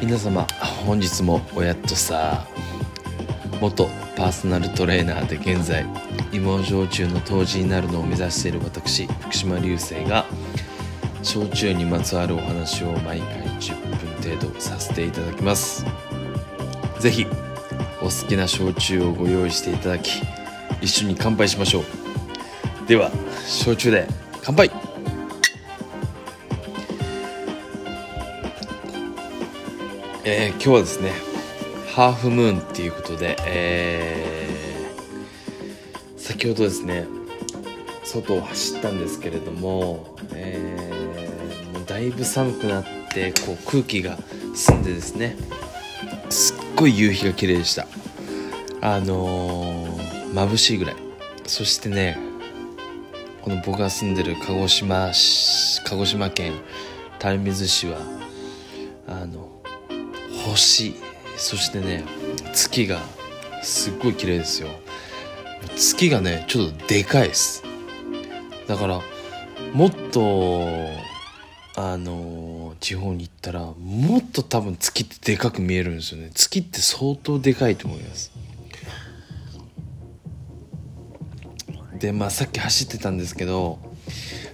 皆様本日もおやっとさ元パーソナルトレーナーで現在芋焼酎の杜氏になるのを目指している私福島流星が焼酎にまつわるお話を毎回10分程度させていただきます。是非お好きな焼酎をご用意していただき一緒に乾杯しましょう。では焼酎で乾杯!えー、今日はですねハーフムーンっていうことで、えー、先ほどですね外を走ったんですけれども,、えー、もうだいぶ寒くなってこう空気が澄んでですねすっごい夕日が綺麗でした。あのー、眩しいぐらい。そしてねこの僕が住んでる鹿児島鹿児島県垂水市はあの星そしてね月がすっごい綺麗ですよ。月がねちょっとでかいです。だからもっとあの地方に行ったらもっと多分月ってでかく見えるんですよね。月って相当でかいと思います。でまあさっき走ってたんですけど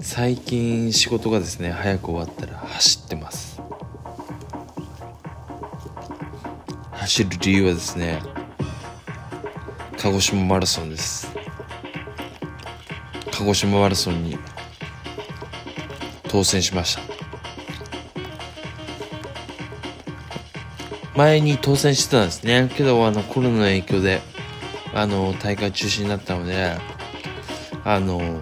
最近仕事がですね早く終わったら走ってます。走る理由はですね鹿児島マラソンです。鹿児島マラソンに当選しました。前に当選してたんですね。けどあのコロナの影響であの大会中止になったのであの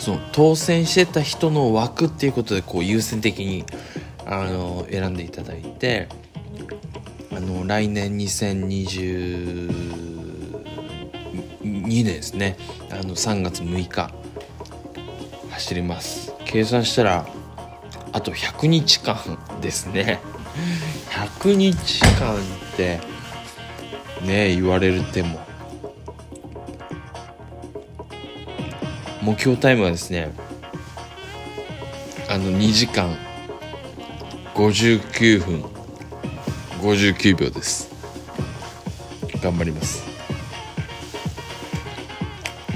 その当選してた人の枠っていうことでこう優先的にあの選んでいただいて来年2022年ですね。あの3月6日。走ります。計算したらあと100日間ですね。100日間ってね言われるても。目標タイムはですねあの2時間59分。59秒です。頑張ります。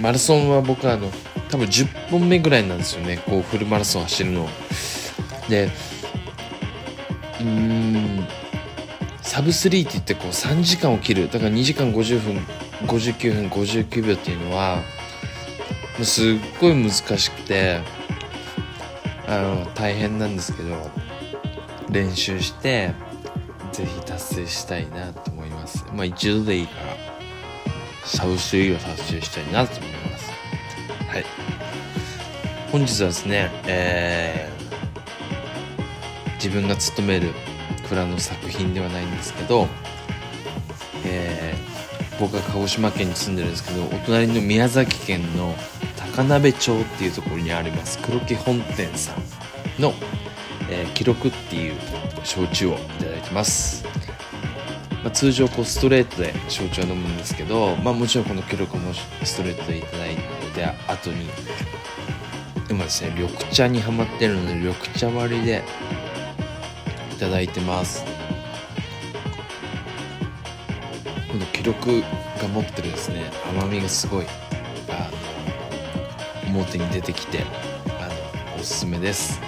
マラソンは僕はあの多分10本目ぐらいなんですよね。こうフルマラソン走るの。でうーんサブスリーって言ってこう3時間を切る。だから2時間50分59分59秒っていうのはすっごい難しくてあの大変なんですけど練習してぜひ達成したいなと思います。まあ一度でいいからサブスリーを達成したいなと思います。はい。本日はですねえー、自分が勤める蔵の作品ではないんですけどえー、僕は鹿児島県に住んでるんですけどお隣の宮崎県の高鍋町っていうところにあります黒木本店さんの、えー、記録っていう焼酎をいただいてます、まあ、通常こうストレートで焼酎を飲むんですけど、まあ、もちろんこの記録もストレートでいただいて後に今ですね緑茶にはまってるので緑茶割りでいただいてます。この記録が持ってるですね甘みがすごいあの表に出てきてあのおすすめです。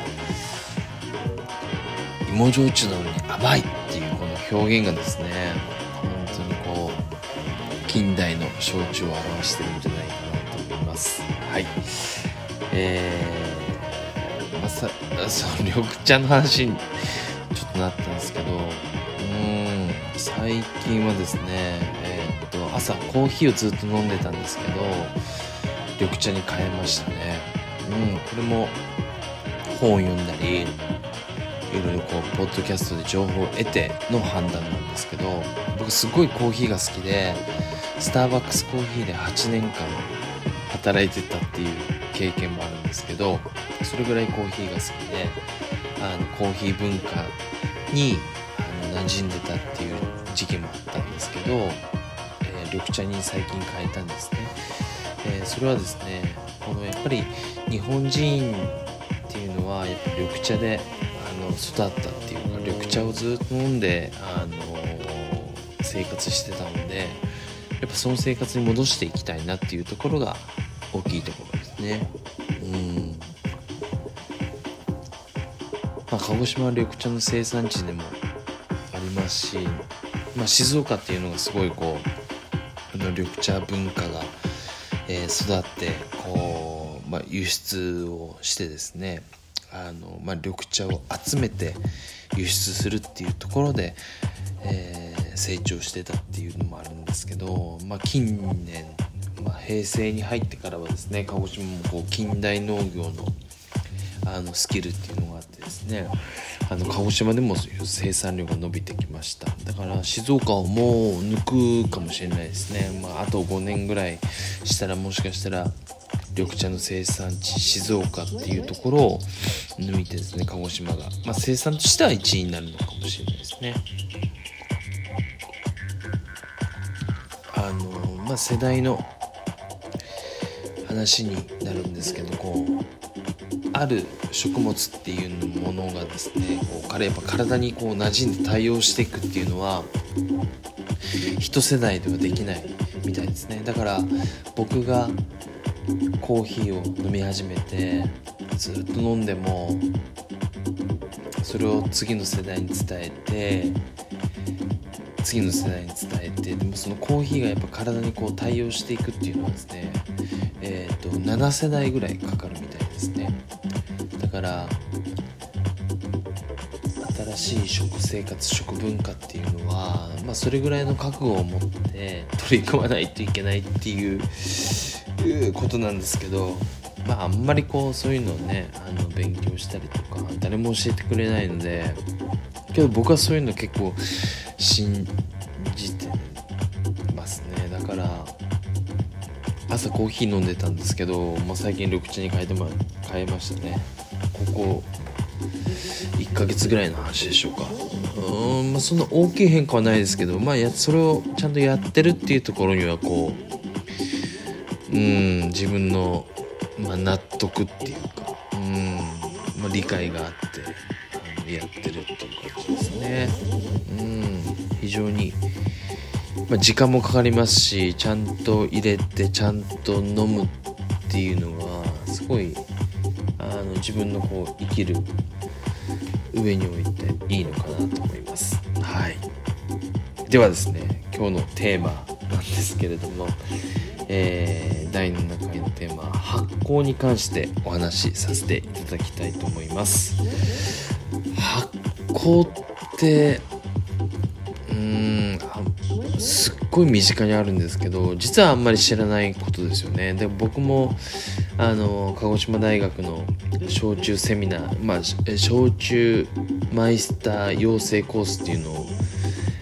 芋焼酎なのに甘いっていうこの表現がですね本当にこう近代の焼酎を表してるんじゃないかなと思います。はい。えー、まさ その緑茶の話にちょっとなったんですけどうん最近はですねえー、っと朝コーヒーをずっと飲んでたんですけど緑茶に変えましたね。うんこれも本を読んだりいろいろこうポッドキャストで情報を得ての判断なんですけど僕すごいコーヒーが好きでスターバックスコーヒーで8年間働いてたっていう経験もあるんですけどそれぐらいコーヒーが好きであのコーヒー文化にあの馴染んでたっていう時期もあったんですけど、えー、緑茶に最近変えたんですね、えー、それはですねこのやっぱり日本人っていうのはやっぱ緑茶での育ったっていうか緑茶をずっと飲んで、あの生活してたのでやっぱその生活に戻していきたいなっていうところが大きいところですね。うんまあ、鹿児島は緑茶の生産地でもありますし、まあ、静岡っていうのがすごいこうあの緑茶文化が、えー、育ってこう、まあ、輸出をしてですねあの、まあ、緑茶を集めて輸出するっていうところで、えー、成長してたっていうのもあるんですけど、まあ、近年、まあ、平成に入ってからはですね鹿児島もこう近代農業のあのスキルっていうのがあってですねあの鹿児島でも生産量が伸びてきました。だから静岡をもう抜くかもしれないですね、まあ、あと5年ぐらいしたらもしかしたら緑茶の生産地静岡っていうところを抜いてですね鹿児島が、まあ、生産としては1位になるのかもしれないですね。あのまあ世代の話になるんですけどこうある食物っていうものがですねこう彼やっぱ体にこう馴染んで対応していくっていうのは一世代ではできないみたいですね。だから僕がコーヒーを飲み始めてずっと飲んでもそれを次の世代に伝えて次の世代に伝えてでもそのコーヒーがやっぱ体にこう対応していくっていうのはですねえっ、ー、と7世代ぐらいかかるみたいですね。だから新しい食生活食文化っていうのは、まあ、それぐらいの覚悟を持って取り組まないといけないっていうことなんですけどまああんまりこうそういうのをねあの勉強したりとか誰も教えてくれないのでけど僕はそういうの結構信じてますね。だから朝コーヒー飲んでたんですけどもう最近緑茶に変えてま変えましたね。ここ1ヶ月ぐらいの話でしょうか。うんまあそんな大きい変化はないですけどまあやそれをちゃんとやってるっていうところにはこううん自分の、まあ、納得っていうかうん、まあ、理解があってあのやってるっていう感じですねうん非常にまあ、時間もかかりますしちゃんと入れてちゃんと飲むっていうのはすごいあの自分のこう生きる上に置いていいのかなと思います。はい、ではですね今日のテーマなんですけれども、えー、第7回のテーマ発酵に関してお話しさせていただきたいと思います。発酵ってうんすっごい身近にあるんですけど実はあんまり知らないことですよねで僕もあの鹿児島大学の焼酎セミナー、まあ、焼酎マイスター養成コースっていうのを、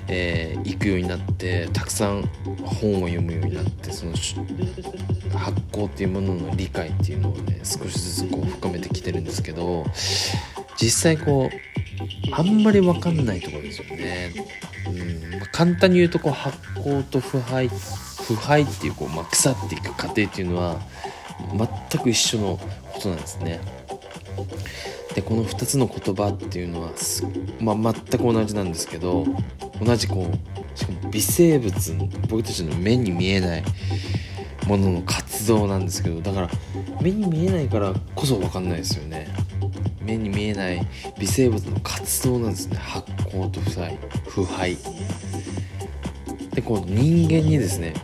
えー、行くようになってたくさん本を読むようになってその発酵っていうものの理解っていうのをね少しずつこう深めてきてるんですけど実際こうあんまり分かんないところですよね。うんま、簡単に言うとこう発酵と腐敗腐敗っていうこう、まあ、腐っていく過程っていうのは全く一緒のことなんですね。でこの2つの言葉っていうのはまあ、全く同じなんですけど同じこうしかも微生物僕たちの目に見えないものの活動なんですけどだから目に見えないからこそ分かんないですよね。目に見えない微生物の活動なんですね。発酵と腐敗腐敗。でこの人間にですね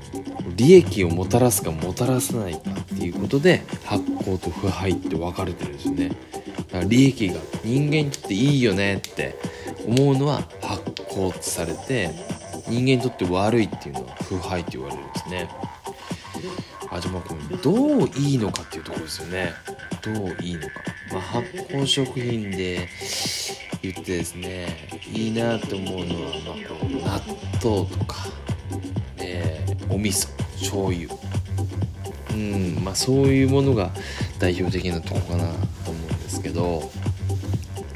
利益をもたらすかもたらさないかっていうことで発酵と腐敗って分かれてるんですよね。だから利益が人間にとっていいよねって思うのは発酵とされて人間にとって悪いっていうのは腐敗って言われるんですね。あじゃあまあこれどういいのかっていうところですよね。どういいのか、まあ、発酵食品で言ってですねいいなと思うのは、まあ、こう納豆とか、えー、お味噌醤油。うんまあそういうものが代表的なとこかなと思うんですけど。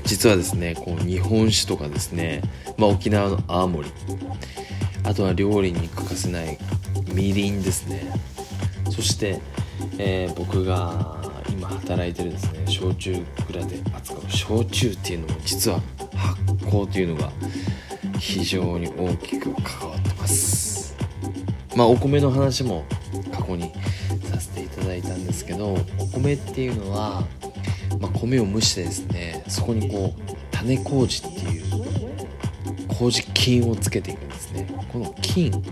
実はですねこう日本酒とかですね、まあ、沖縄の青森あとは料理に欠かせないみりんですね。そして、えー、僕が今働いてるですね焼酎蔵で扱う焼酎っていうのも実は発酵というのが非常に大きく関わってます。まあお米の話も過去にさせていただいたんですけどお米っていうのは、まあ、米を蒸してですねそこにこう種麹っていう麹菌をつけていくんですね。この菌っ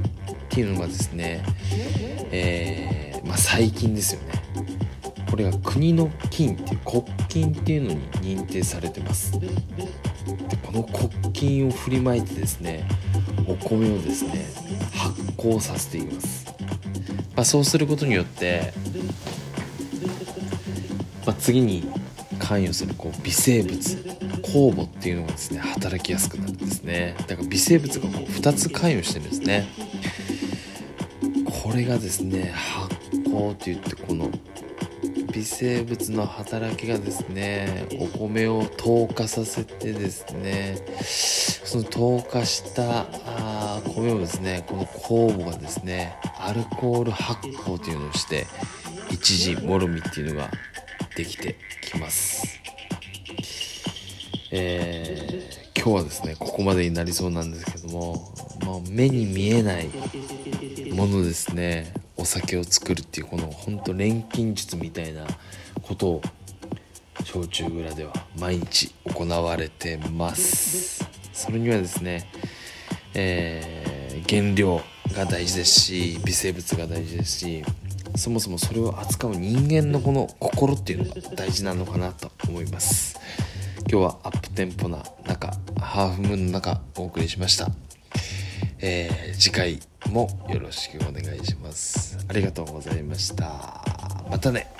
ていうのがですね、えー、まあ、細菌ですよね。これが国の菌っていう国菌っていうのに認定されてます。でこの国菌を振りまいてですねお米をですね発酵させていきます、まあ、そうすることによって、まあ、次に関与するこう微生物酵母っていうのがですね働きやすくなるんですね。だから微生物がこう2つ関与してるんですね。これがですね発酵といってこの微生物の働きがですねお米を糖化させてですねその糖化したあ米をですねこの酵母がですねアルコール発酵というのをして一時もろみっていうのができてきます。えー、今日はですねここまでになりそうなんですけども、まあ、目に見えないものですね。お酒を作るっていうこの本当錬金術みたいなことを焼酎蔵では毎日行われてます。それにはですね、えー、原料が大事ですし微生物が大事ですしそもそもそれを扱う人間のこの心っていうのが大事なのかなと思います今日はアップテンポな中ハーフムーンの中お送りしましたえー、次回もよろしくお願いします。ありがとうございました。またね。